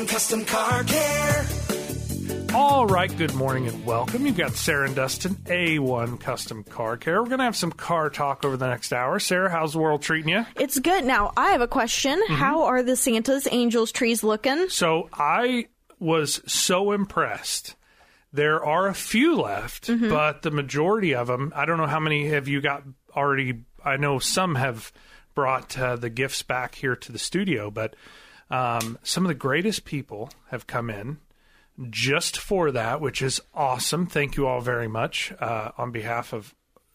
A1 Custom Car Care. All right, good morning and welcome. You've got Sarah and Dustin, A1 Custom Car Care. We're going to have some car talk over the next hour. Sarah, how's the world treating you? It's good. Now, I have a question. How are the Santa's Angels trees looking? So I was so impressed. There are a few left, but the majority of them, I don't know how many have you got already. I know some have brought uh, the gifts back here to the studio, but um, some of the greatest people have come in just for that, which is awesome. Thank you all very much uh, on behalf of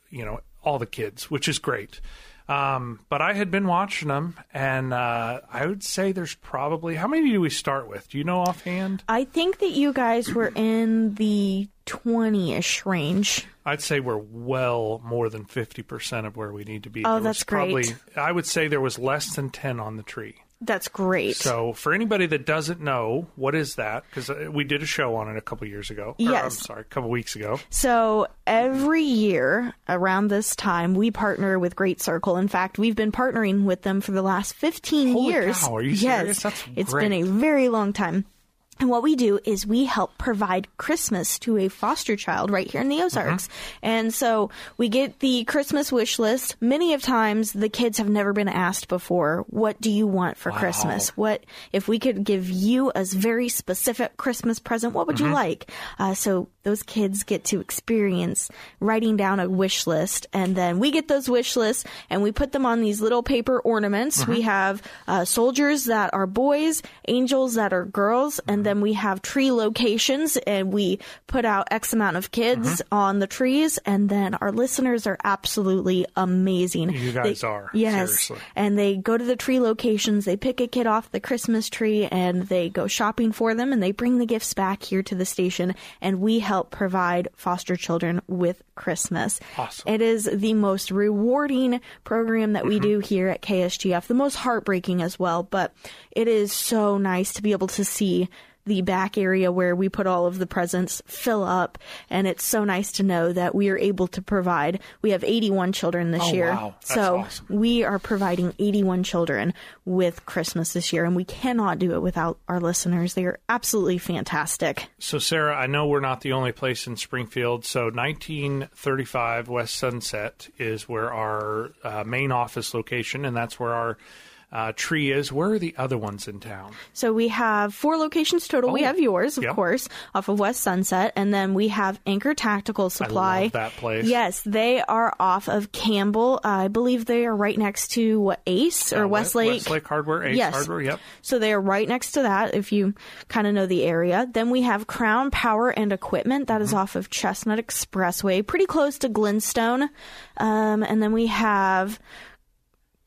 you know all the kids, which is great. Um, but I had been watching them, and uh, I would say there's probably how many do we start with? Do you know offhand? I think that you guys were in the 20 ish range. I'd say we're well more than fifty percent of where we need to be. Oh, There that's great. Probably, I would say there was less than ten on the tree. That's great. So, for anybody that doesn't know, what is that? Because uh, we did a show on it a couple years ago. Or, I'm Yes. sorry, a couple weeks ago. So every year around this time, we partner with Great Circle. In fact, we've been partnering with them for the last 15 Holy years. cow, are you yes, serious? That's it's great. been a very long time. And what we do is we help provide Christmas to a foster child right here in the Ozarks. Mm-hmm. And so we get the Christmas wish list. Many of times the kids have never been asked before, what do you want for Christmas? What, if we could give you a very specific Christmas present, what would you like? Uh, so those kids get to experience writing down a wish list and then we get those wish lists and we put them on these little paper ornaments. We uh-huh. have uh, soldiers that are boys, angels that are girls, and uh-huh. then we have tree locations and we put out X amount of kids uh-huh. on the trees and then our listeners are absolutely amazing. You guys are, Yes. seriously. And they go to the tree locations, they pick a kid off the Christmas tree, and they go shopping for them, and they bring the gifts back here to the station, and we help provide foster children with Christmas. Awesome. It is the most rewarding program that we mm-hmm. do here at KSGF, the most heartbreaking as well, but it is so nice to be able to see the back area where we put all of the presents fill up and it's so nice to know that we are able to provide we have 81 children this Oh, year wow. That's so awesome. we are providing 81 children with Christmas this year, and we cannot do it without our listeners. They are absolutely fantastic. So, Sarah, I know we're not the only place in Springfield. So, 1935 West Sunset is where our uh, main office location, and that's where our uh, tree is. Where are the other ones in town? So we have four locations total. we Oh. have yours, of Yep. course, off of West Sunset, and then we have Anchor Tactical Supply. love that place. Yes, they are off of Campbell. I believe they are right next to what Ace or Uh, Westlake. Westlake Hardware, Ace Yes. Hardware, yep. So they are right next to that if you kind of know the area. Then we have Crown Power and Equipment. That is Mm-hmm. off of Chestnut Expressway, pretty close to Glenstone. Um, and then we have.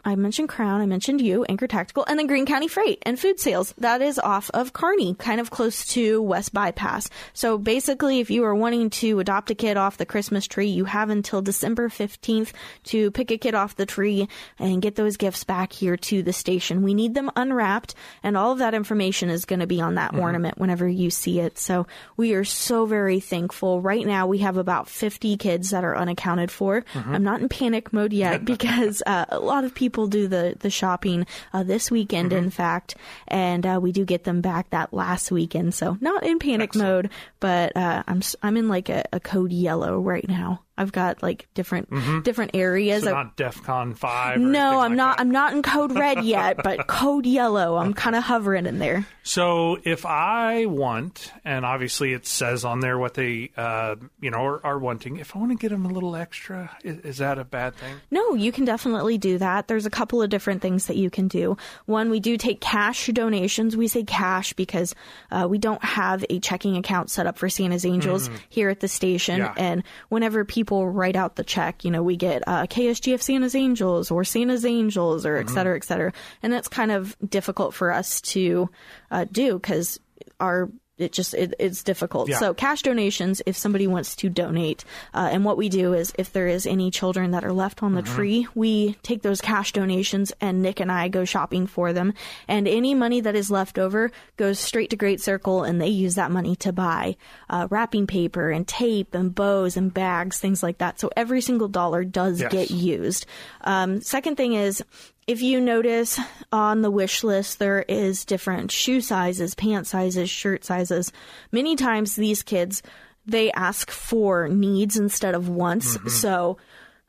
I mentioned Crown, I mentioned you, Anchor Tactical, and then Greene County Freight and Food Sales. That is off of Kearney, kind of close to West Bypass. So basically, if you are wanting to adopt a kid off the Christmas tree, you have until December 15th to pick a kid off the tree and get those gifts back here to the station. We need them unwrapped, and all of that information is going to be on that ornament whenever you see it. So we are so very thankful. Right now, we have about 50 kids that are unaccounted for. I'm not in panic mode yet because uh, a lot of people do the, the shopping uh, this weekend, in fact, and uh, we do get them back that last weekend. So not in panic mode, but uh, I'm I'm in like a, a code yellow right now. I've got like different different areas. So not DEFCON 5. or no, I'm like not. that. I'm not in code red yet, but code yellow. I'm kind of hovering in there. So if I want, and obviously it says on there what they, uh, you know, are, are wanting. If I want to get them a little extra, is, is that a bad thing? No, you can definitely do that. There's a couple of different things that you can do. One, we do take cash donations. We say cash because uh, we don't have a checking account set up for Santa's Angels here at the station. Yeah. And whenever people write out the check, you know, we get uh, KSGF Santa's Angels or Santa's Angels or et cetera, et cetera. And that's kind of difficult for us to uh, do because our it just it, it's difficult. Yeah. So cash donations if somebody wants to donate, uh, and what we do is if there is any children that are left on the tree, we take those cash donations and Nick and I go shopping for them, and any money that is left over goes straight to Great Circle, and they use that money to buy uh, wrapping paper and tape and bows and bags, things like that. So every single dollar does Yes. get used. Um, second thing is if you notice on the wish list, there is different shoe sizes, pant sizes, shirt sizes. Many times these kids, they ask for needs instead of wants. So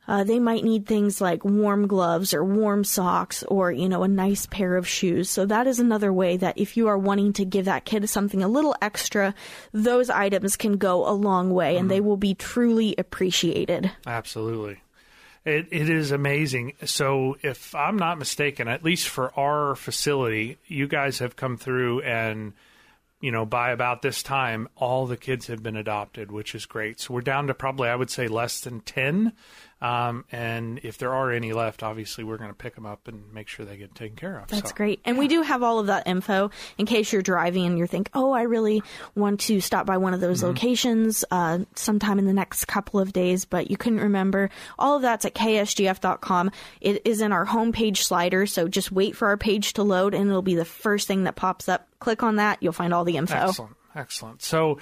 uh, they might need things like warm gloves or warm socks or, you know, a nice pair of shoes. So that is another way that if you are wanting to give that kid something a little extra, those items can go a long way and they will be truly appreciated. Absolutely. It, it is amazing. So, if I'm not mistaken, at least for our facility, you guys have come through and, you know, by about this time, all the kids have been adopted, which is great. So, we're down to probably, I would say, less than 10. Um, and if there are any left, obviously, we're going to pick them up and make sure they get taken care of. That's So, great. And we do have all of that info in case you're driving and you think, oh, I really want to stop by one of those locations uh, sometime in the next couple of days, but you couldn't remember. All of that's at ksgf.com. It is in our homepage slider, so just wait for our page to load and it'll be the first thing that pops up. Click on that, you'll find all the info. Excellent, excellent. So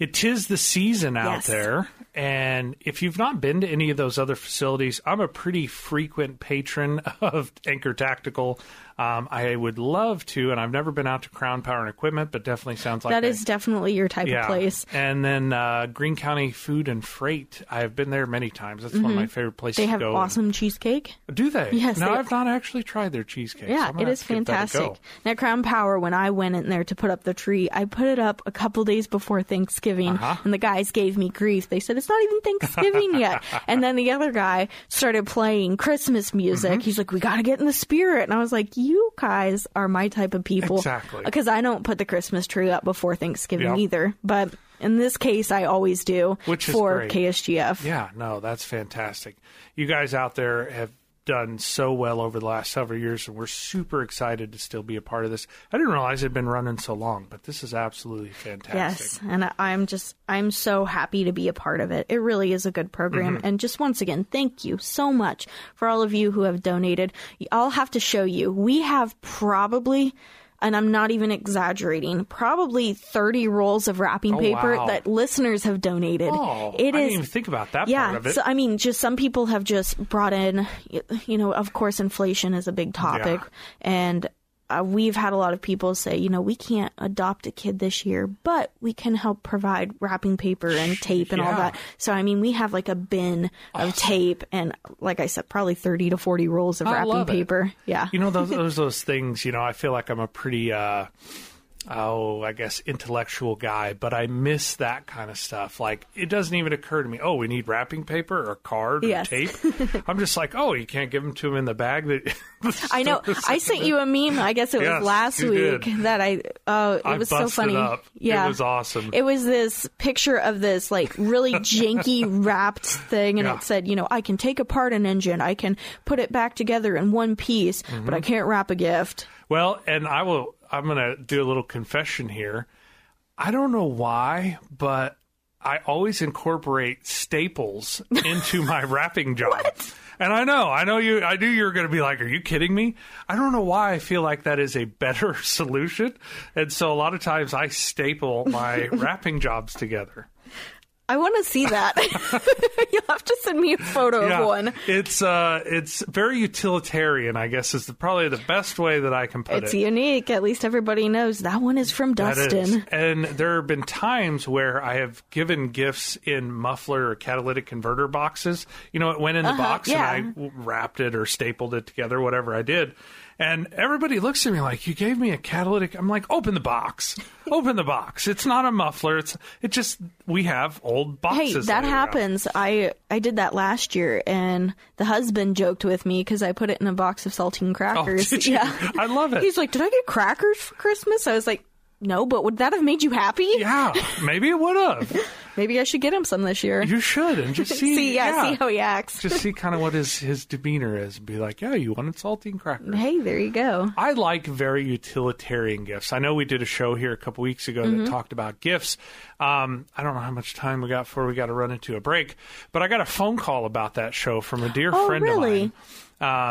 it is the season out Yes. there, and if you've not been to any of those other facilities, I'm a pretty frequent patron of Anchor Tactical. Um, I would love to, and I've never been out to Crown Power and Equipment, but definitely sounds like That I- is definitely your type yeah. of place. And then uh, Greene County Food and Freight. I've been there many times. That's one of my favorite places Mm-hmm. They have awesome cheesecake. Do they? Yes, No, they- I've not actually tried their cheesecake. so Yeah, gonna it is to give that a fantastic. Now, Crown Power, when I went in there to put up the tree, I put it up a couple days before Thanksgiving, Uh-huh. and the guys gave me grief. They said, It's not even Thanksgiving yet. And then the other guy started playing Christmas music. Mm-hmm. He's like, We got to get in the spirit. And I was like, You guys are my type of people. Exactly. Because I don't put the Christmas tree up before Thanksgiving Yep. either. But in this case, I always do Which for great. KSGF. Yeah, no, that's fantastic. You guys out there have done so well over the last several years, and we're super excited to still be a part of this. I didn't realize it had been running so long, but this is absolutely fantastic. Yes, and I'm just I'm so happy to be a part of it. It really is a good program, Mm-hmm. and just once again, thank you so much for all of you who have donated. I'll have to show you. We have probably. And I'm not even exaggerating. Probably 30 rolls of wrapping Oh, paper wow. that listeners have donated. Oh, it I is didn't even think about that yeah, part of it. so I mean, just some people have just brought in, you know, of course, inflation is a big topic, Yeah. and uh, we've had a lot of people say, you know, we can't adopt a kid this year, but we can help provide wrapping paper and tape and all that. So I mean, we have like a bin of tape and, like I said, probably thirty to forty rolls of I wrapping love it. paper. Yeah, You know, those, those those things. You know, I feel like I'm a pretty, uh, oh, I guess intellectual guy, but I miss that kind of stuff. Like, it doesn't even occur to me. Oh, we need wrapping paper or card or tape. I'm just like, oh, you can't give them to him in the bag. That I know. I sent you a meme. I guess it was last week did. that I. Oh, it I was so funny. up. It was awesome. It was this picture of this like really janky wrapped thing, and Yeah. it said, you know, I can take apart an engine, I can put it back together in one piece, Mm-hmm. but I can't wrap a gift. Well, and I will. I'm going to do a little confession here. I don't know why, but I always incorporate staples into my wrapping job. And I know, I know you. I knew you were going to be like, "Are you kidding me?" I don't know why I feel like that is a better solution, and so a lot of times I staple my wrapping jobs together. I want to see that. You'll have to send me a photo Yeah, of one. it's uh, it's very utilitarian. I guess is the, probably the best way that I can put It's it. It's unique. At least everybody knows that one is from That is. Dustin. And there have been times where I have given gifts in muffler or catalytic converter boxes. You know, it went in the box Uh-huh, yeah. and I wrapped it or stapled it together, whatever I did. And everybody looks at me like, "You gave me a catalytic." I'm like, "Open the box. Open the box. It's not a muffler. It's it just we have old boxes." Hey, that laying around." happens. I I did that last year, and the husband joked with me because I put it in a box of saltine oh, crackers. Oh. Yeah, I love it. He's like, "Did I get crackers for Christmas?" I was like, "No, but would that have made you happy? Yeah, maybe it would have. Maybe I should get him some this year." You should and just see. see, yeah, see how he acts. just see kind of what his his demeanor is. Be like, "Yeah, you wanted saltine crackers." hey, there you go. I like very utilitarian gifts. I know we did a show here a couple weeks ago Mm-hmm. that talked about gifts. Um, I don't know how much time we got before we got to run into a break, but I got a phone call about that show from a dear Oh, friend really? of mine.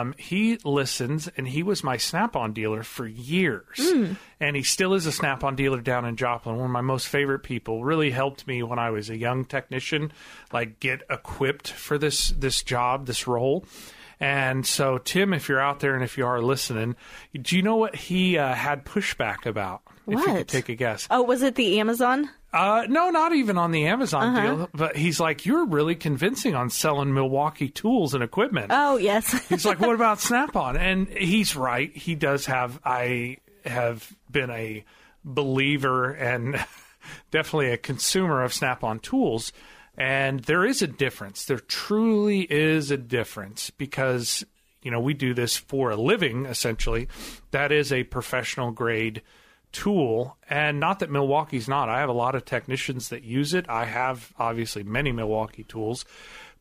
Um, he listens, and he was my Snap-on dealer for years, Hmm. and he still is a Snap-on dealer down in Joplin. One of my most favorite people. Really helped me when I was a young technician, like get equipped for this this job, this role. And so, Tim, if you're out there and if you are listening, do you know what he uh, had pushback about? If you What? could take a guess. Oh, was it the Amazon? Uh, no, not even on the Amazon Uh-huh. deal. But he's like, you're really convincing on selling Milwaukee tools and equipment. Oh, yes. He's like, what about Snap on? And he's right. He does have, I have been a believer and definitely a consumer of Snap on tools. And there is a difference. There truly is a difference because, you know, we do this for a living, essentially. That is a professional grade tool. And not that Milwaukee's not. I have a lot of technicians that use it. I have obviously many Milwaukee tools,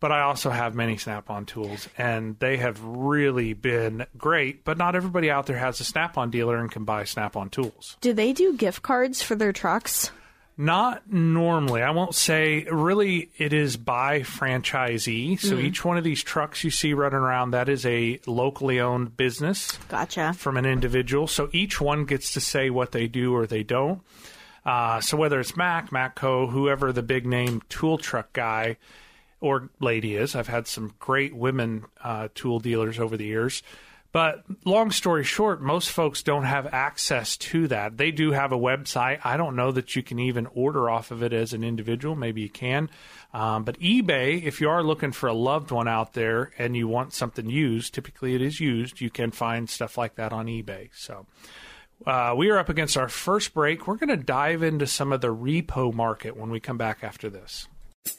but I also have many Snap on tools. And they have really been great. But not everybody out there has a Snap on dealer and can buy Snap on tools. Do they do gift cards for their trucks? Not normally. I won't say really it is by franchisee. So each one of these trucks you see running around, that is a locally owned business Gotcha. from an individual. So each one gets to say what they do or they don't. Uh, so whether it's Mac, Matco, whoever the big name tool truck guy or lady is, I've had some great women uh, tool dealers over the years. But long story short, most folks don't have access to that. They do have a website. I don't know that you can even order off of it as an individual. Maybe you can. Um, but eBay, if you are looking for a loved one out there and you want something used, typically it is used, you can find stuff like that on eBay. So uh, we are up against our first break. We're going to dive into some of the repo market when we come back after this.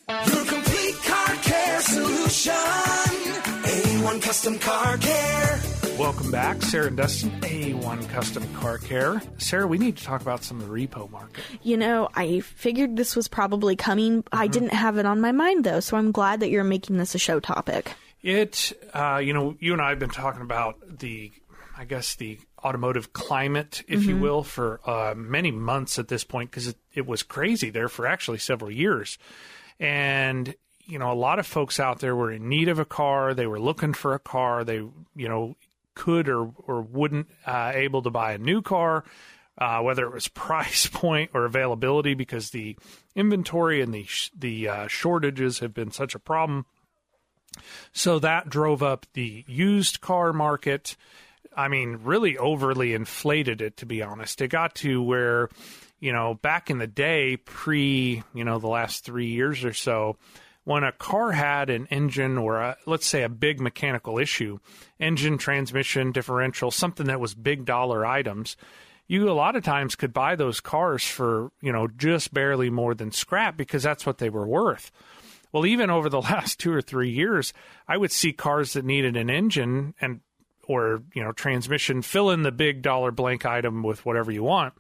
Your complete car care solution. A1 Custom Car Care. Welcome back, Sarah and Dustin, A1 Custom Car Care. Sarah, we need to talk about some of the repo market. You know, I figured this was probably coming. I didn't have it on my mind, though, so I'm glad that you're making this a show topic. It, uh, you know, you and I have been talking about the, I guess, the automotive climate, if you will, for uh, many months at this point because it, it was crazy there for actually several years. And, you know, a lot of folks out there were in need of a car. They were looking for a car. They, you know, could or, or wouldn't uh, able to buy a new car. Uh, whether it was price point or availability, because the inventory and the sh- the uh, shortages have been such a problem. So that drove up the used car market. I mean, really overly inflated it, to be honest. It got to where, you know, back in the day, pre, you know, the last three years or so, when a car had an engine or, a, let's say, a big mechanical issue, engine, transmission, differential, something that was big dollar items, you a lot of times could buy those cars for, you know, just barely more than scrap because that's what they were worth. Well, even over the last two or three years, I would see cars that needed an engine and or you know transmission, fill in the big dollar blank item with whatever you want,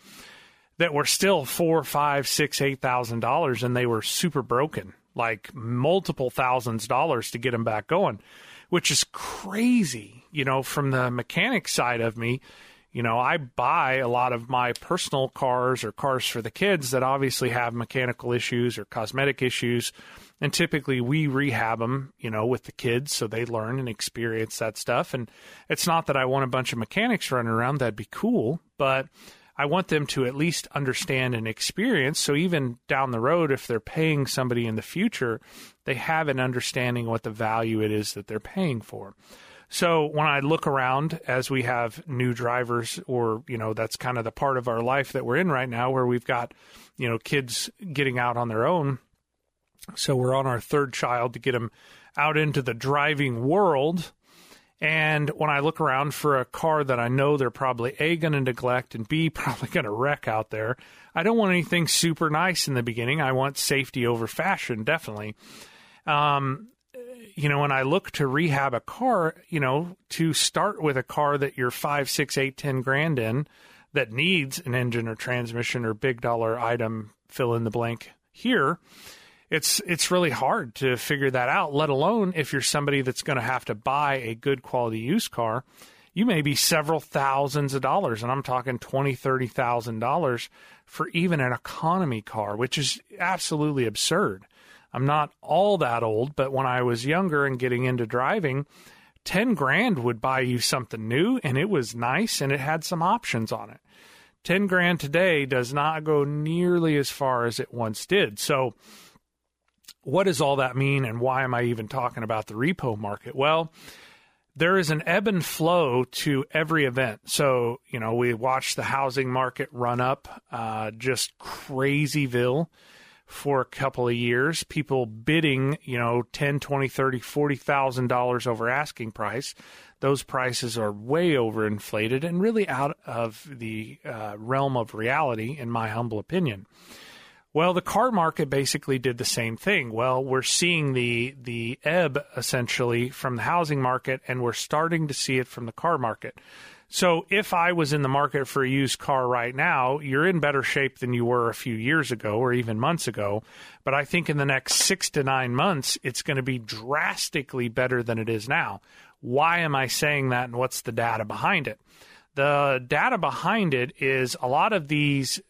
that were still four, five, six, eight thousand dollars, and they were super broken, like multiple thousands of dollars to get them back going, which is crazy. You know, from the mechanic side of me, you know, I buy a lot of my personal cars or cars for the kids that obviously have mechanical issues or cosmetic issues. And typically we rehab them, you know, with the kids so they learn and experience that stuff. And it's not that I want a bunch of mechanics running around, that'd be cool, but I want them to at least understand and experience. So even down the road, if they're paying somebody in the future, they have an understanding what the value it is that they're paying for. So when I look around as we have new drivers, or, you know, that's kind of the part of our life that we're in right now where we've got, you know, kids getting out on their own. So we're on our third child to get them out into the driving world. And when I look around for a car that I know they're probably A, going to neglect and B, probably going to wreck out there, I don't want anything super nice in the beginning. I want safety over fashion, definitely. Um, you know, when I look to rehab a car, you know, to start with a car that you're five, six, eight, ten grand in that needs an engine or transmission or big dollar item, fill in the blank here, it's it's really hard to figure that out, let alone if you're somebody that's going to have to buy a good quality used car. You may be several thousands of dollars, and I'm talking twenty, thirty thousand dollars for even an economy car, which is absolutely absurd. I'm not all that old, but when I was younger and getting into driving, 10 grand would buy you something new and it was nice and it had some options on it. 10 grand today does not go nearly as far as it once did. So, what does all that mean and why am I even talking about the repo market? Well, there is an ebb and flow to every event. So, you know, we watched the housing market run up uh, just crazyville for a couple of years. People bidding, you know, 10, 20, 30, 40,000 dollars over asking price. Those prices are way overinflated and really out of the uh, realm of reality, in my humble opinion. Well, the car market basically did the same thing. Well, we're seeing the the ebb essentially from the housing market, and we're starting to see it from the car market. So, if I was in the market for a used car right now, you're in better shape than you were a few years ago or even months ago. But I think in the next six to nine months, it's going to be drastically better than it is now. Why am I saying that, and what's the data behind it? The data behind it is a lot of these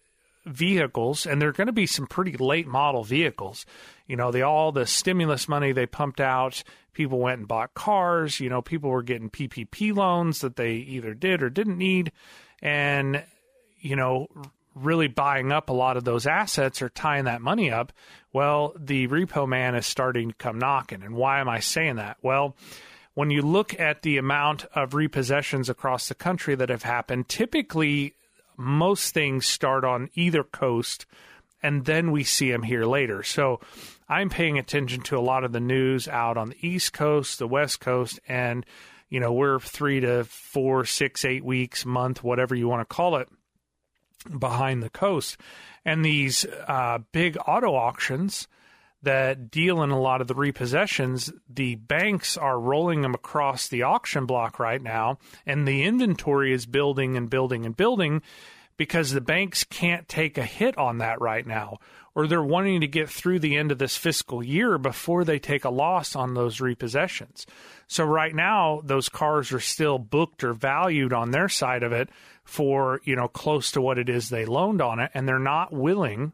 vehicles, and they're going to be some pretty late model vehicles. You know, the all the stimulus money they pumped out, people went and bought cars. You know, people were getting PPP loans that they either did or didn't need, and you know, really buying up a lot of those assets or tying that money up. Well, the repo man is starting to come knocking. And why am I saying that? Well, when you look at the amount of repossessions across the country that have happened, typically most things start on either coast and then we see them here later. So I'm paying attention to a lot of the news out on the East Coast, the West Coast, and you know we're three to four, six, eight weeks, month, whatever you want to call it, behind the coast, and these uh, big auto auctions that deal in a lot of the repossessions, the banks are rolling them across the auction block right now, and the inventory is building and building and building because the banks can't take a hit on that right now, or they're wanting to get through the end of this fiscal year before they take a loss on those repossessions. So, right now, those cars are still booked or valued on their side of it for, you know, close to what it is they loaned on it, and they're not willing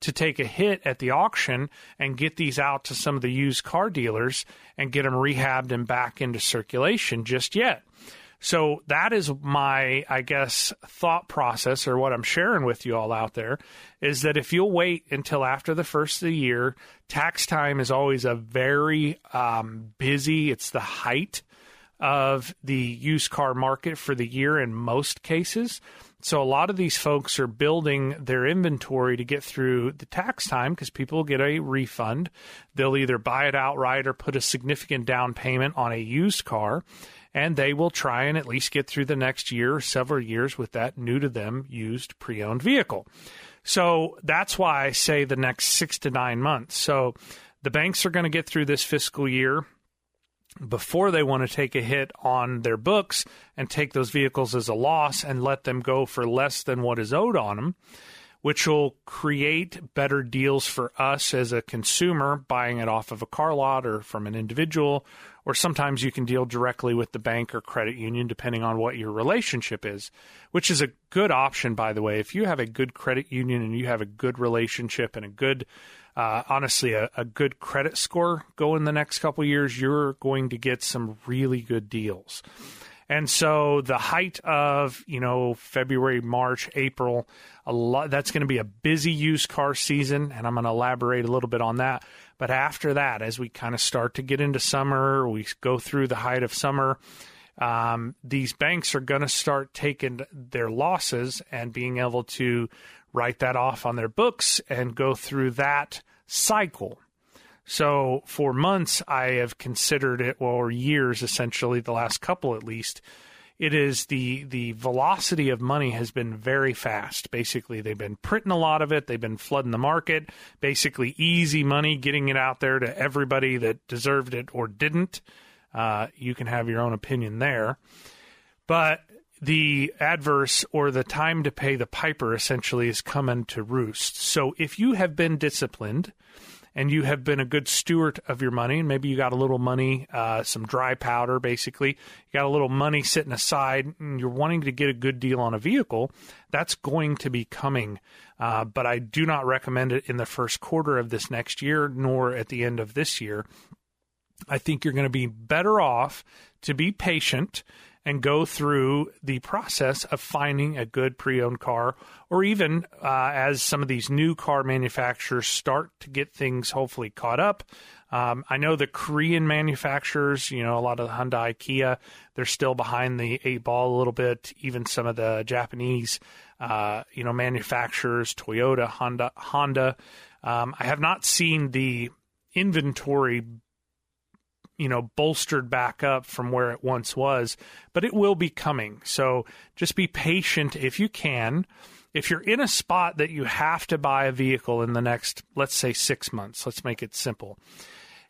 to take a hit at the auction and get these out to some of the used car dealers and get them rehabbed and back into circulation just yet. So that is my, I guess, thought process or what I'm sharing with you all out there is that if you'll wait until after the first of the year, tax time is always a very um, busy, it's the height of the used car market for the year in most cases. So a lot of these folks are building their inventory to get through the tax time because people get a refund. They'll either buy it outright or put a significant down payment on a used car, and they will try and at least get through the next year, several years with that new to them used pre-owned vehicle. So that's why I say the next six to nine months. So the banks are going to get through this fiscal year before they want to take a hit on their books and take those vehicles as a loss and let them go for less than what is owed on them, which will create better deals for us as a consumer buying it off of a car lot or from an individual. Or sometimes you can deal directly with the bank or credit union, depending on what your relationship is, which is a good option, by the way. If you have a good credit union and you have a good relationship and a good uh, honestly a, a, good credit score go in the next couple years, you're going to get some really good deals. And so the height of, you know, February, March, April, a lot that's going to be a busy used car season and I'm going to elaborate a little bit on that. But after that, as we kind of start to get into summer, we go through the height of summer, um, these banks are going to start taking their losses and being able to write that off on their books and go through that cycle. So for months, I have considered it, or years essentially, the last couple at least. It is the the velocity of money has been very fast. Basically, they've been printing a lot of it. They've been flooding the market. Basically, easy money, getting it out there to everybody that deserved it or didn't. Uh, you can have your own opinion there, but the adverse or the time to pay the piper essentially is coming to roost. So if you have been disciplined and you have been a good steward of your money, and maybe you got a little money, uh, some dry powder, basically, you got a little money sitting aside, and you're wanting to get a good deal on a vehicle, that's going to be coming. Uh, but I do not recommend it in the first quarter of this next year, nor at the end of this year. I think you're going to be better off to be patient and go through the process of finding a good pre owned car, or even uh, as some of these new car manufacturers start to get things hopefully caught up. Um, I know the Korean manufacturers, you know, a lot of the Hyundai, Kia, they're still behind the eight ball a little bit. Even some of the Japanese, uh, you know, manufacturers, Toyota, Honda, Honda. Um, I have not seen the inventory you know bolstered back up from where it once was but it will be coming. So just be patient if you can. If you're in a spot that you have to buy a vehicle in the next let's say 6 months let's make it simple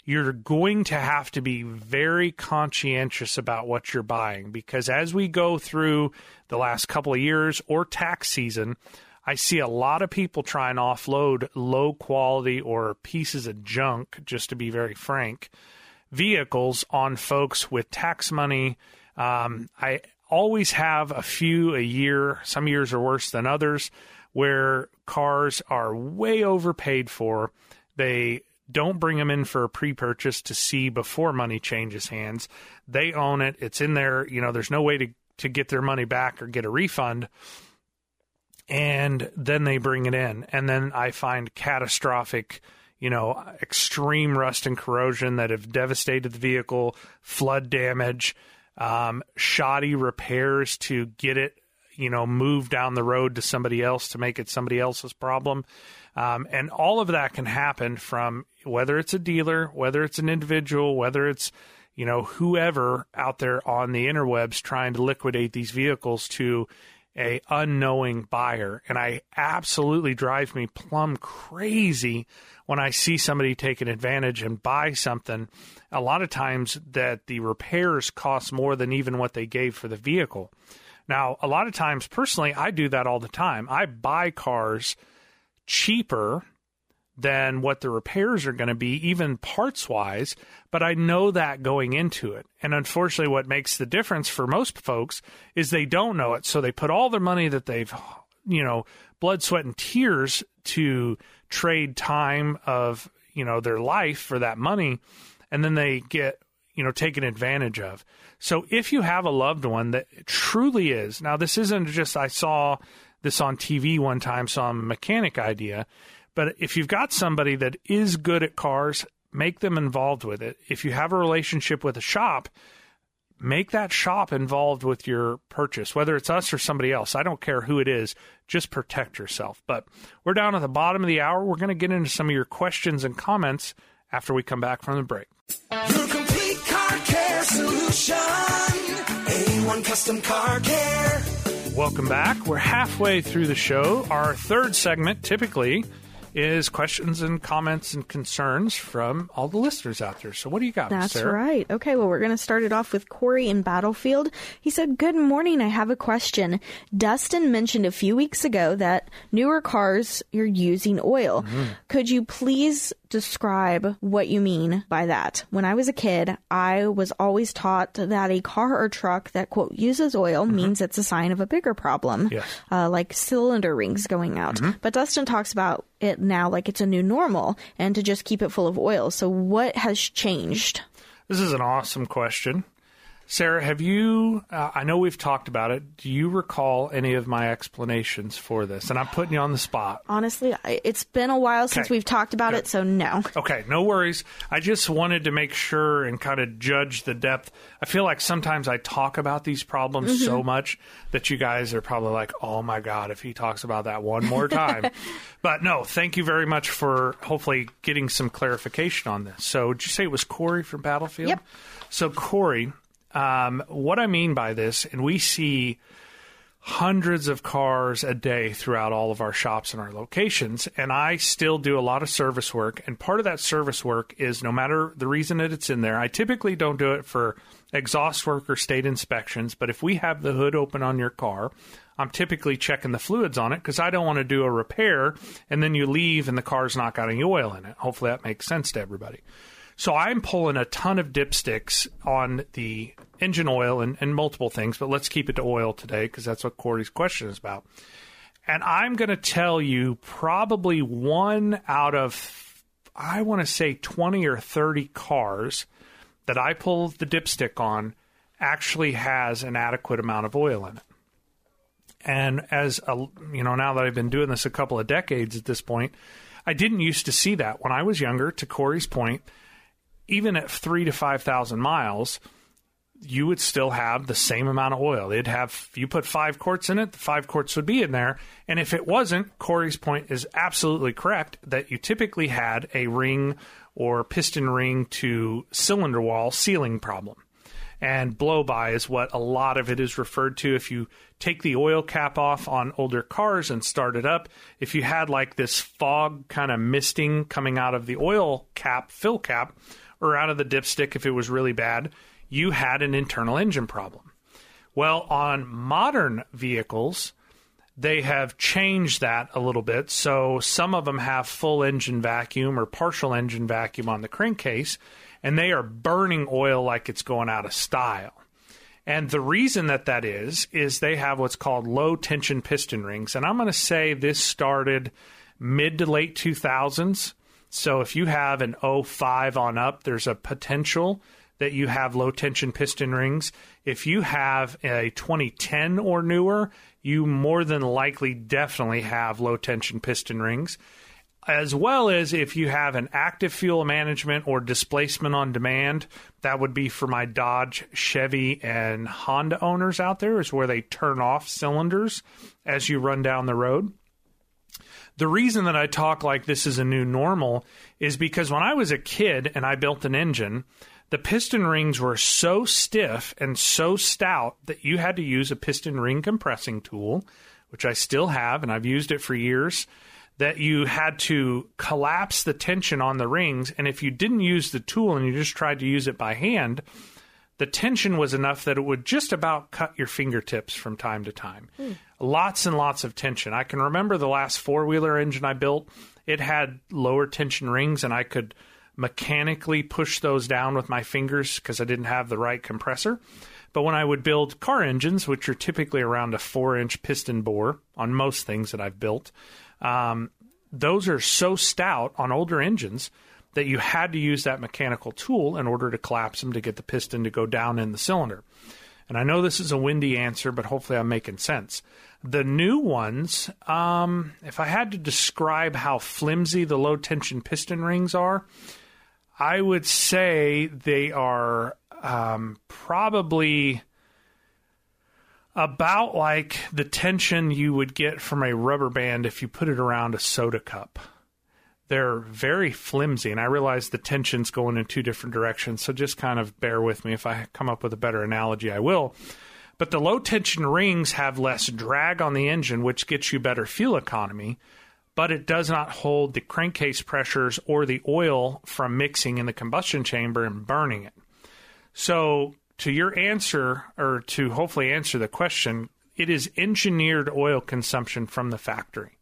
you're going to have to be very conscientious about what you're buying because as we go through the last couple of years or tax season I see a lot of people try and offload low quality or pieces of junk, just to be very frank, vehicles on folks with tax money. Um, I always have a few a year. Some years are worse than others, where cars are way overpaid for. They don't bring them in for a pre-purchase to see before money changes hands. They own it. It's in there. You know, there's no way to to get their money back or get a refund. And then they bring it in, and then I find catastrophic you know, extreme rust and corrosion that have devastated the vehicle, flood damage, um, shoddy repairs to get it, you know, moved down the road to somebody else to make it somebody else's problem. Um, and all of that can happen from whether it's a dealer, whether it's an individual, whether it's, you know, whoever out there on the interwebs trying to liquidate these vehicles to a unknowing buyer. And I absolutely drive me plumb crazy when I see somebody taking advantage and buy something, a lot of times that the repairs cost more than even what they gave for the vehicle. Now, a lot of times, personally, I do that all the time. I buy cars cheaper than what the repairs are going to be, even parts wise, but I know that going into it. And unfortunately, what makes the difference for most folks is they don't know it. So they put all their money that they've, you know, blood, sweat, and tears to trade time of you know their life for that money and then they get you know taken advantage of so if you have a loved one that truly is now this isn't just i saw this on tv one time some mechanic idea but if you've got somebody that is good at cars make them involved with it if you have a relationship with a shop make that shop involved with your purchase, whether it's us or somebody else. I don't care who it is. Just protect yourself. But we're down at the bottom of the hour. We're going to get into some of your questions and comments after we come back from the break. Your complete car care solution. A1 Custom Car Care. Welcome back. We're halfway through the show. Our third segment, typically, is questions and comments and concerns from all the listeners out there. So, what do you got, That's Sarah? right. Okay, well, we're going to start it off with Corey in Battlefield. He said, Good morning. I have a question. Dustin mentioned a few weeks ago that newer cars, you're using oil. Mm-hmm. Could you please describe what you mean by that? When I was a kid, I was always taught that a car or truck that, quote, uses oil means it's a sign of a bigger problem, Mm-hmm. Yes. Mm-hmm. uh, like cylinder rings going out. But Dustin talks about it now like it's a new normal and to just keep it full of oil. So, what has changed? This is an awesome question. Sarah, have you? Uh, I know we've talked about it. Do you recall any of my explanations for this? And I'm putting you on the spot. Honestly, I- it's been a while since Okay. we've talked about it, so no. Okay, no worries. I just wanted to make sure and kind of judge the depth. I feel like sometimes I talk about these problems so much that you guys are probably like, oh my God, if he talks about that one more time. but no, thank you very much for hopefully getting some clarification on this. So, did you say it was Corey from Battlefield? Yep. So, Corey, um, what I mean by this, and we see hundreds of cars a day throughout all of our shops and our locations. And I still do a lot of service work. And part of that service work is no matter the reason that it's in there, I typically don't do it for exhaust work or state inspections. But if we have the hood open on your car, I'm typically checking the fluids on it because I don't want to do a repair and then you leave and the car's not got any oil in it. Hopefully that makes sense to everybody. So I'm pulling a ton of dipsticks on the engine oil and, and multiple things, but let's keep it to oil today because that's what Corey's question is about. And I'm going to tell you probably one out of, I want to say 20 or 30 cars that I pull the dipstick on actually has an adequate amount of oil in it. And as a, you know, now that I've been doing this a couple of decades at this point, I didn't used to see that when I was younger. To Corey's point, even at three to five thousand miles, you would still have the same amount of oil. They'd have you put five quarts in it, the five quarts would be in there. And if it wasn't, Corey's point is absolutely correct that you typically had a ring or piston ring to cylinder wall sealing problem. And blow by is what a lot of it is referred to. If you take the oil cap off on older cars and start it up, if you had like this fog kind of misting coming out of the oil cap, fill cap, or out of the dipstick if it was really bad, you had an internal engine problem. Well, on modern vehicles, they have changed that a little bit. So some of them have full engine vacuum or partial engine vacuum on the crankcase, and they are burning oil like it's going out of style. And the reason that that is, is they have what's called low tension piston rings. And I'm going to say this started mid to late 2000s. So if you have an 05 on up, there's a potential that you have low tension piston rings. If you have a 2010 or newer, you more than likely definitely have low tension piston rings. As well as if you have an active fuel management or displacement on demand, that would be for my Dodge, Chevy, and Honda owners out there, is where they turn off cylinders as you run down the road. The reason that I talk like this is a new normal is because when I was a kid and I built an engine, the piston rings were so stiff and so stout that you had to use a piston ring compressing tool, which I still have and I've used it for years. That you had to collapse the tension on the rings, and if you didn't use the tool and you just tried to use it by hand, the tension was enough that it would just about cut your fingertips from time to time. Mm. Lots and lots of tension. I can remember the last four wheeler engine I built, it had lower tension rings, and I could mechanically push those down with my fingers because I didn't have the right compressor. But when I would build car engines, which are typically around a four inch piston bore on most things that I've built, um, those are so stout on older engines that you had to use that mechanical tool in order to collapse them to get the piston to go down in the cylinder. And I know this is a windy answer, but hopefully I'm making sense. The new ones, um, if I had to describe how flimsy the low tension piston rings are, I would say they are um, probably about like the tension you would get from a rubber band if you put it around a soda cup. They're very flimsy, and I realize the tension's going in two different directions, so just kind of bear with me. If I come up with a better analogy, I will. But the low tension rings have less drag on the engine, which gets you better fuel economy but it does not hold the crankcase pressures or the oil from mixing in the combustion chamber and burning it. So, to your answer, or to hopefully answer the question, it is engineered oil consumption from the factory.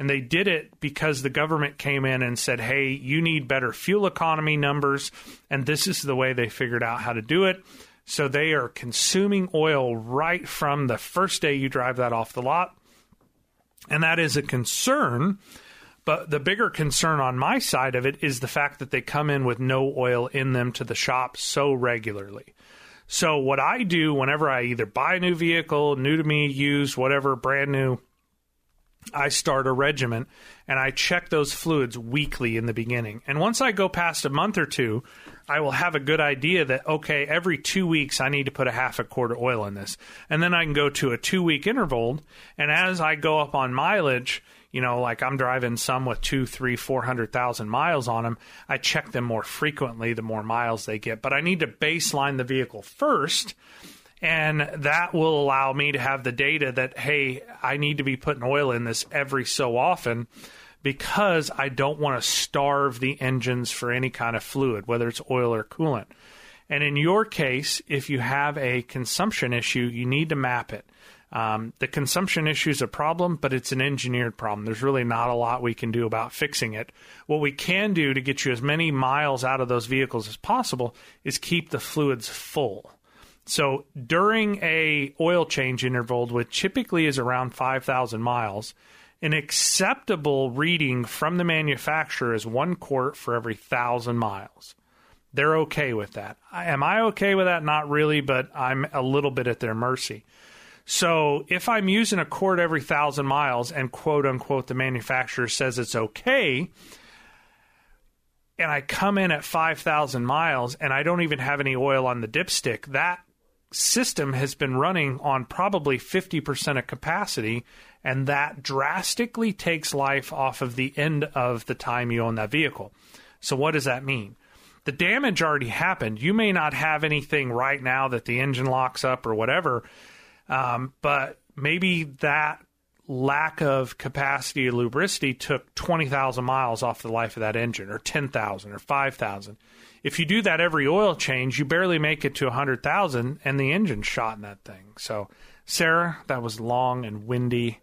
And they did it because the government came in and said, hey, you need better fuel economy numbers. And this is the way they figured out how to do it. So they are consuming oil right from the first day you drive that off the lot and that is a concern. But the bigger concern on my side of it is the fact that they come in with no oil in them to the shop so regularly. So, what I do whenever I either buy a new vehicle, new to me, used, whatever, brand new, I start a regiment and I check those fluids weekly in the beginning. And once I go past a month or two, I will have a good idea that, okay, every two weeks I need to put a half a quart of oil in this. And then I can go to a two week interval. And as I go up on mileage, you know, like I'm driving some with two, three, four hundred thousand miles on them. I check them more frequently the more miles they get. But I need to baseline the vehicle first. And that will allow me to have the data that, hey, I need to be putting oil in this every so often because I don't want to starve the engines for any kind of fluid, whether it's oil or coolant. And in your case, if you have a consumption issue, you need to map it. Um, the consumption issue is a problem, but it's an engineered problem. There's really not a lot we can do about fixing it. What we can do to get you as many miles out of those vehicles as possible is keep the fluids full. So during a oil change interval, which typically is around 5,000 miles, an acceptable reading from the manufacturer is one quart for every thousand miles. They're okay with that. Am I okay with that? Not really, but I'm a little bit at their mercy. So if I'm using a quart every thousand miles and quote unquote the manufacturer says it's okay, and I come in at 5,000 miles and I don't even have any oil on the dipstick, that system has been running on probably 50% of capacity, and that drastically takes life off of the end of the time you own that vehicle. So, what does that mean? The damage already happened. You may not have anything right now that the engine locks up or whatever, um, but maybe that lack of capacity or lubricity took 20,000 miles off the life of that engine, or 10,000 or 5,000. If you do that every oil change, you barely make it to 100,000 and the engine's shot in that thing. So, Sarah, that was long and windy.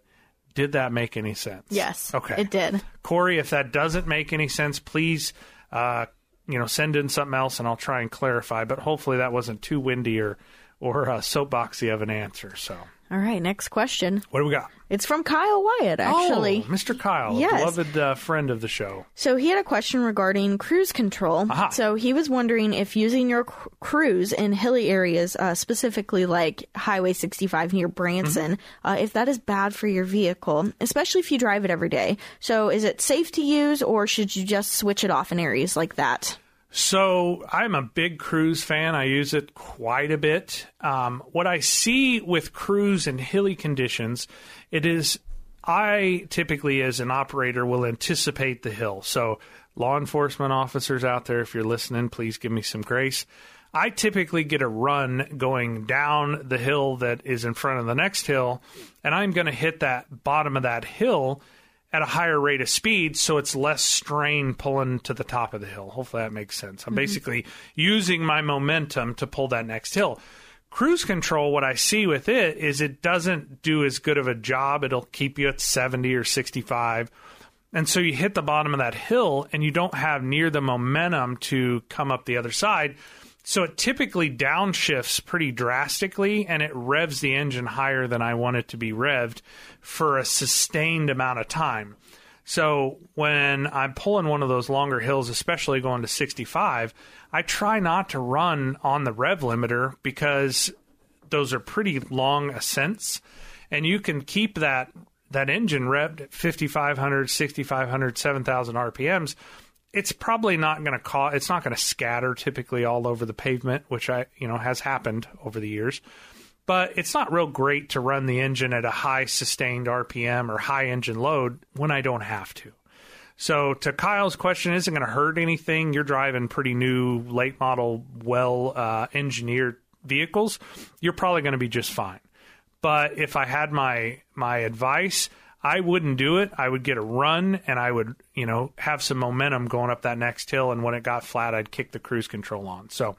Did that make any sense? Yes. Okay. It did. Corey, if that doesn't make any sense, please, uh, you know, send in something else and I'll try and clarify. But hopefully that wasn't too windy or or uh, soapboxy of an answer. So, All right. Next question. what do we got? It's from Kyle Wyatt, actually. oh, Mr. Kyle, a Yes. beloved uh, friend of the show. So he had a question regarding cruise control. Aha. So he was wondering if using your cr- cruise in hilly areas, uh, specifically like Highway 65 near Branson, Mm-hmm. uh, if that is bad for your vehicle, especially if you drive it every day. So is it safe to use, or should you just switch it off in areas like that? So I'm a big cruise fan. I use it quite a bit. Um, what I see with cruise and hilly conditions, it is I typically, as an operator, will anticipate the hill. So law enforcement officers out there, if you're listening, please give me some grace. I typically get a run going down the hill that is in front of the next hill, and I'm going to hit that bottom of that hill at a higher rate of speed so it's less strain pulling to the top of the hill. Hopefully that makes sense. I'm mm-hmm. basically using my momentum to pull that next hill. Cruise control, what I see with it is it doesn't do as good of a job. It'll keep you at 70 or 65. And so you hit the bottom of that hill and you don't have near the momentum to come up the other side. So it typically downshifts pretty drastically and it revs the engine higher than I want it to be revved for a sustained amount of time. So when I'm pulling one of those longer hills, especially going to 65, I try not to run on the rev limiter because those are pretty long ascents and you can keep that that engine revved at 5500 6500 7000 rpms it's probably not going to cause it's not going to scatter typically all over the pavement which i you know has happened over the years but it's not real great to run the engine at a high sustained rpm or high engine load when i don't have to so to Kyle's question, isn't going to hurt anything. You're driving pretty new, late model, well uh, engineered vehicles. You're probably going to be just fine. But if I had my my advice, I wouldn't do it. I would get a run and I would, you know, have some momentum going up that next hill. And when it got flat, I'd kick the cruise control on. So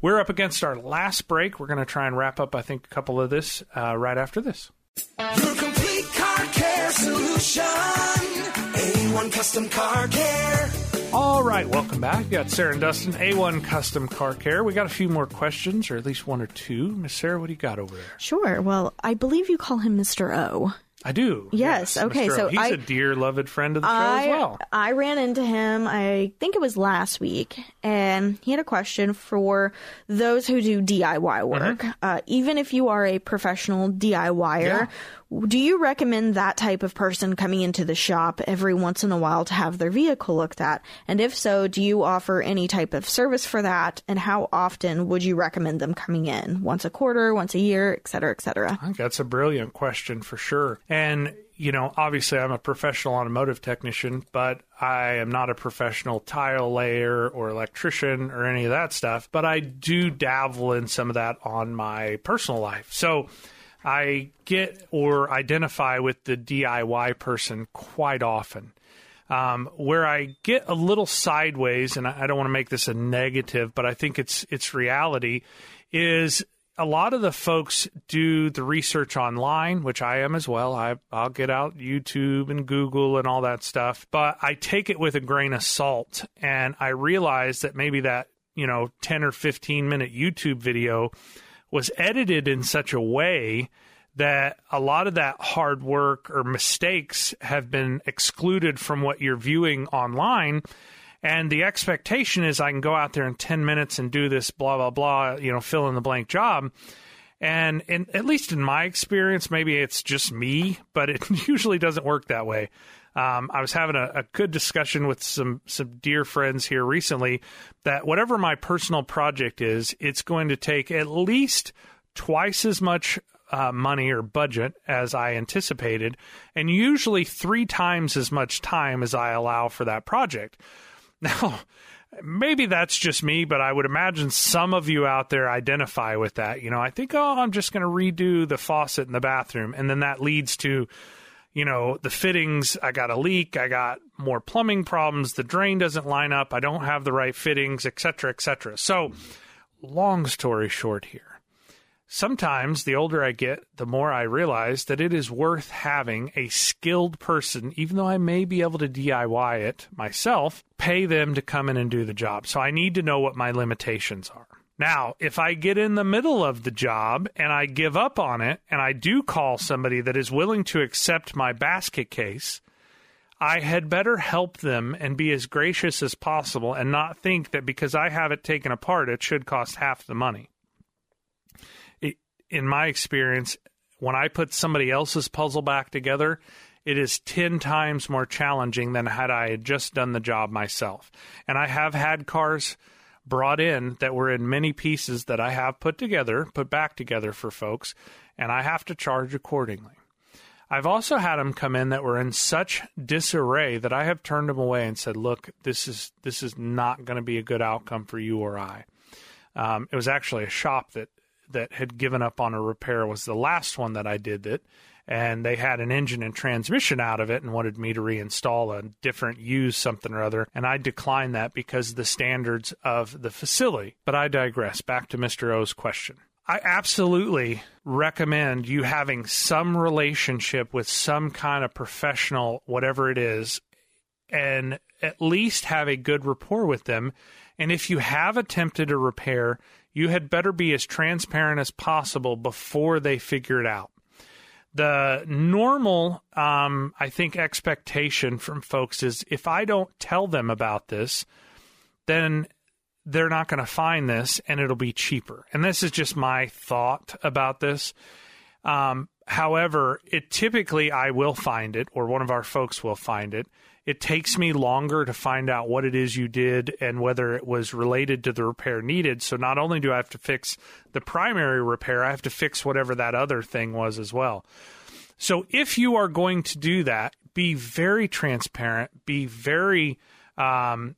we're up against our last break. We're going to try and wrap up, I think, a couple of this uh, right after this. Your complete car care solution. A1 Custom Car Care. All right, welcome back. We got Sarah and Dustin, A1 Custom Car Care. We got a few more questions, or at least one or two. Miss Sarah, what do you got over there? Sure. Well, I believe you call him Mr. O. I do. Yes, okay, Mr. So he's I- a dear, loved friend of the show as well. I ran into him, I think it was last week, and he had a question for those who do DIY work. Mm-hmm. Uh, even if you are a professional DIYer, do you recommend that type of person coming into the shop every once in a while to have their vehicle looked at? And if so, do you offer any type of service for that? And how often would you recommend them coming in? Once a quarter, once a year, et cetera, et cetera? I think that's a brilliant question for sure. And, you know, obviously I'm a professional automotive technician, but I am not a professional tile layer or electrician or any of that stuff. But I do dabble in some of that on my personal life. So I get or identify with the DIY person quite often. Um, where I get a little sideways, and I don't want to make this a negative, but I think it's it's reality, is a lot of the folks do the research online, which I am as well. I, I'll get out YouTube and Google and all that stuff, but I take it with a grain of salt, and I realize that maybe that you know ten or fifteen minute YouTube video was edited in such a way that a lot of that hard work or mistakes have been excluded from what you're viewing online. And the expectation is I can go out there in 10 minutes and do this blah, blah, blah, you know, fill in the blank job. And in, at least in my experience, maybe it's just me, but it usually doesn't work that way. Um, I was having a, a, good discussion with some some dear friends here recently that whatever my personal project is, it's going to take at least twice as much uh, money or budget as I anticipated, and usually three times as much time as I allow for that project. Now, maybe that's just me, but I would imagine some of you out there identify with that. You know, I think, oh, I'm just going to redo the faucet in the bathroom. And then that leads to, you know, the fittings. I got a leak. I got more plumbing problems. The drain doesn't line up. I don't have the right fittings, etc., cetera, et cetera. So, long story short here Sometimes the older I get, the more I realize that it is worth having a skilled person, even though I may be able to DIY it myself, pay them to come in and do the job. So I need to know what my limitations are. Now, if I get in the middle of the job and I give up on it and I do call somebody that is willing to accept my basket case, I had better help them and be as gracious as possible and not think that because I have it taken apart, it should cost half the money in my experience, when I put somebody else's puzzle back together, it is 10 times more challenging than had I just done the job myself. And I have had cars brought in that were in many pieces that I have put together, put back together for folks, and I have to charge accordingly. I've also had them come in that were in such disarray that I have turned them away and said, "Look, this is this is not going to be a good outcome for you or I." Um, it was actually a shop that that had given up on a repair was the last one that I did it. And they had an engine and transmission out of it and wanted me to reinstall a different use something or other. And I declined that because of the standards of the facility. But I digress. Back to Mr. O's question. I absolutely recommend you having some relationship with some kind of professional, whatever it is, and at least have a good rapport with them. And if you have attempted a repair, you had better be as transparent as possible before they figure it out. The normal, um, I think, expectation from folks is if I don't tell them about this, then they're not going to find this and it'll be cheaper. And this is just my thought about this. Um, however, it typically I will find it or one of our folks will find it it takes me longer to find out what it is you did and whether it was related to the repair needed. So not only do I have to fix the primary repair, I have to fix whatever that other thing was as well. So if you are going to do that, be very transparent, be very um,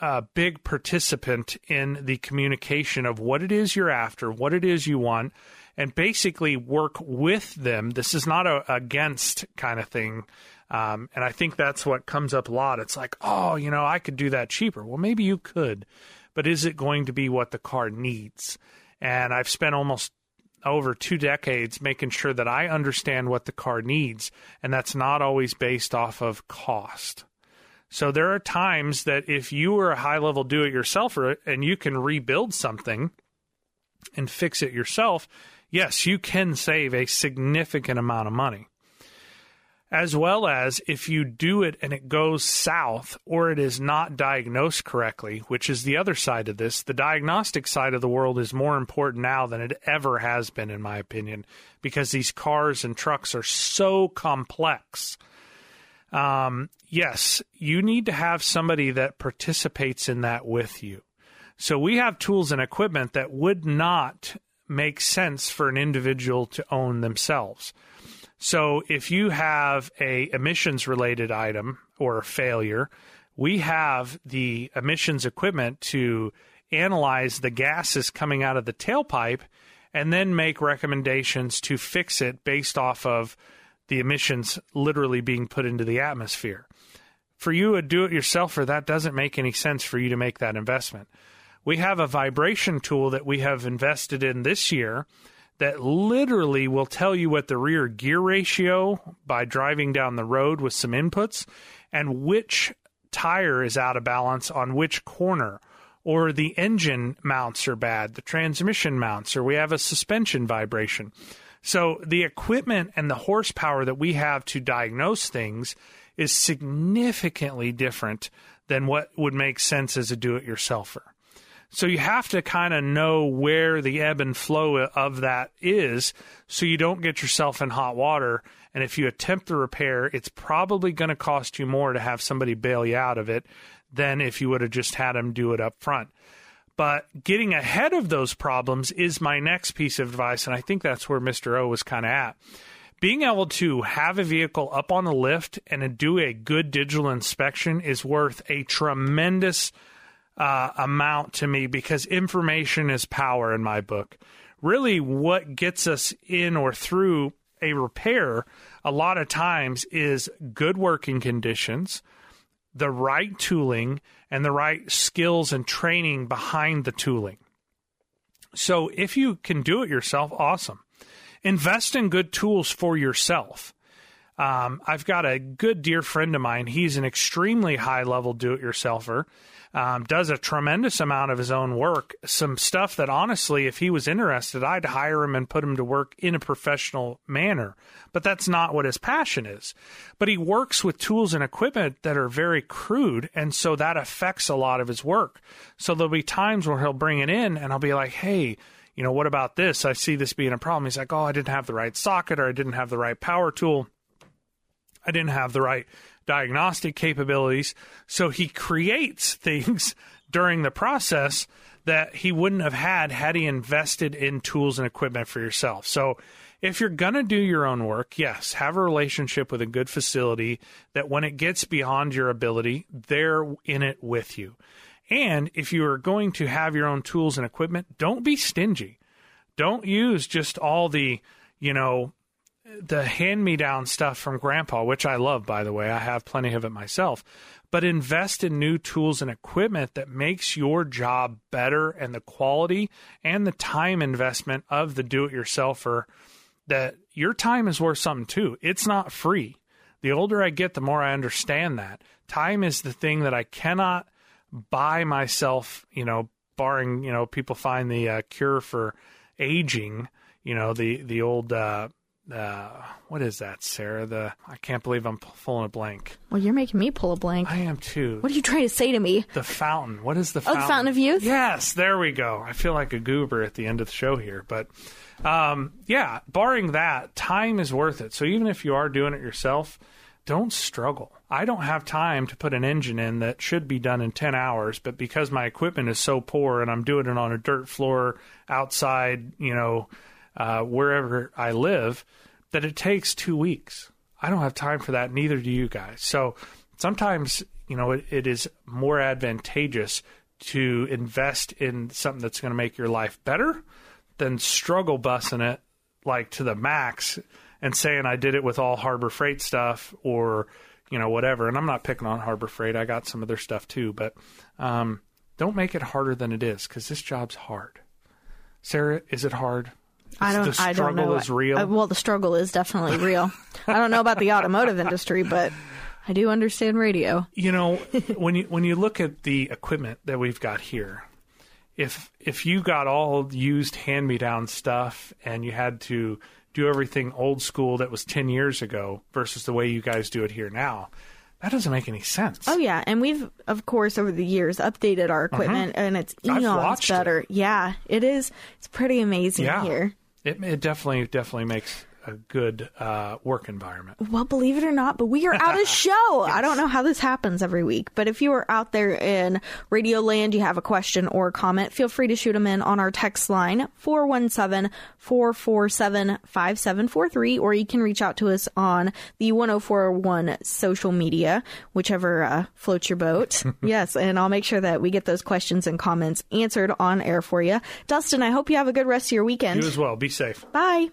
a big participant in the communication of what it is you're after, what it is you want, and basically work with them. This is not a against kind of thing. Um, and I think that's what comes up a lot. It's like, oh, you know, I could do that cheaper. Well, maybe you could, but is it going to be what the car needs? And I've spent almost over two decades making sure that I understand what the car needs, and that's not always based off of cost. So there are times that if you are a high level do it yourselfer and you can rebuild something and fix it yourself, yes, you can save a significant amount of money as well as if you do it and it goes south or it is not diagnosed correctly, which is the other side of this. The diagnostic side of the world is more important now than it ever has been, in my opinion, because these cars and trucks are so complex. Um, yes, you need to have somebody that participates in that with you. So we have tools and equipment that would not make sense for an individual to own themselves. So if you have a emissions related item or a failure, we have the emissions equipment to analyze the gases coming out of the tailpipe and then make recommendations to fix it based off of the emissions literally being put into the atmosphere. For you, a do it yourselfer, that doesn't make any sense for you to make that investment. We have a vibration tool that we have invested in this year that literally will tell you what the rear gear ratio by driving down the road with some inputs and which tire is out of balance on which corner or the engine mounts are bad, the transmission mounts, or we have a suspension vibration. So the equipment and the horsepower that we have to diagnose things is significantly different than what would make sense as a do it yourselfer. So you have to kind of know where the ebb and flow of that is so you don't get yourself in hot water. And if you attempt the repair, it's probably going to cost you more to have somebody bail you out of it than if you would have just had them do it up front. But getting ahead of those problems is my next piece of advice. And I think that's where Mr. O was kind of at. Being able to have a vehicle up on the lift and do a good digital inspection is worth a tremendous uh, amount to me because information is power in my book. Really, what gets us in or through a repair a lot of times is good working conditions, the right tooling, and the right skills and training behind the tooling. So if you can do it yourself, awesome. Invest in good tools for yourself. Um, I've got a good dear friend of mine. He's an extremely high level do it yourselfer um, does a tremendous amount of his own work. Some stuff that honestly, if he was interested, I'd hire him and put him to work in a professional manner. But that's not what his passion is. But he works with tools and equipment that are very crude. And so that affects a lot of his work. So there'll be times where he'll bring it in and I'll be like, hey, you know, what about this? I see this being a problem. He's like, oh, I didn't have the right socket or I didn't have the right power tool. I didn't have the right diagnostic capabilities. So he creates things during the process that he wouldn't have had had he invested in tools and equipment for yourself. So if you're going to do your own work, yes, have a relationship with a good facility that when it gets beyond your ability, they're in it with you. And if you are going to have your own tools and equipment, don't be stingy. Don't use just all the, you know, the hand me down stuff from grandpa, which I love, by the way. I have plenty of it myself. But invest in new tools and equipment that makes your job better and the quality and the time investment of the do it yourselfer that your time is worth something too. It's not free. The older I get, the more I understand that. Time is the thing that I cannot buy myself, you know, barring, you know, people find the uh, cure for aging, you know, the, the old, uh, uh, what is that, Sarah? The I can't believe I'm pulling a blank. Well, you're making me pull a blank. I am too. What are you trying to say to me? The fountain. What is the Oh, fountain? the Fountain of Youth? Yes, there we go. I feel like a goober at the end of the show here, but um, yeah, barring that, time is worth it. So even if you are doing it yourself, don't struggle. I don't have time to put an engine in that should be done in 10 hours, but because my equipment is so poor and I'm doing it on a dirt floor outside, you know, uh, wherever I live, that it takes two weeks. I don't have time for that. Neither do you guys. So sometimes, you know, it, it is more advantageous to invest in something that's going to make your life better than struggle bussing it like to the max and saying I did it with all Harbor Freight stuff or you know whatever. And I'm not picking on Harbor Freight. I got some of their stuff too, but um, don't make it harder than it is because this job's hard. Sarah, is it hard? I don't. The I don't know. is real. Uh, well, the struggle is definitely real. I don't know about the automotive industry, but I do understand radio. you know when you when you look at the equipment that we've got here if if you got all used hand me down stuff and you had to do everything old school that was 10 years ago versus the way you guys do it here now that doesn't make any sense Oh yeah, and we've of course over the years updated our equipment, and it's Uh-huh. Eons watched it. better. Yeah, it is. It's pretty amazing yeah here. It, it definitely definitely makes a good uh, work environment Well, believe it or not, but we are out of show. I don't know how this happens every week, but if you are out there in Radio Land, you have a question or a comment, feel free to shoot them in on our text line, 417-447-5743, or you can reach out to us on the 1041 social media, whichever uh, floats your boat. yes, and I'll make sure that we get those questions and comments answered on air for you. Dustin, I hope you have a good rest of your weekend. you as well be safe Bye.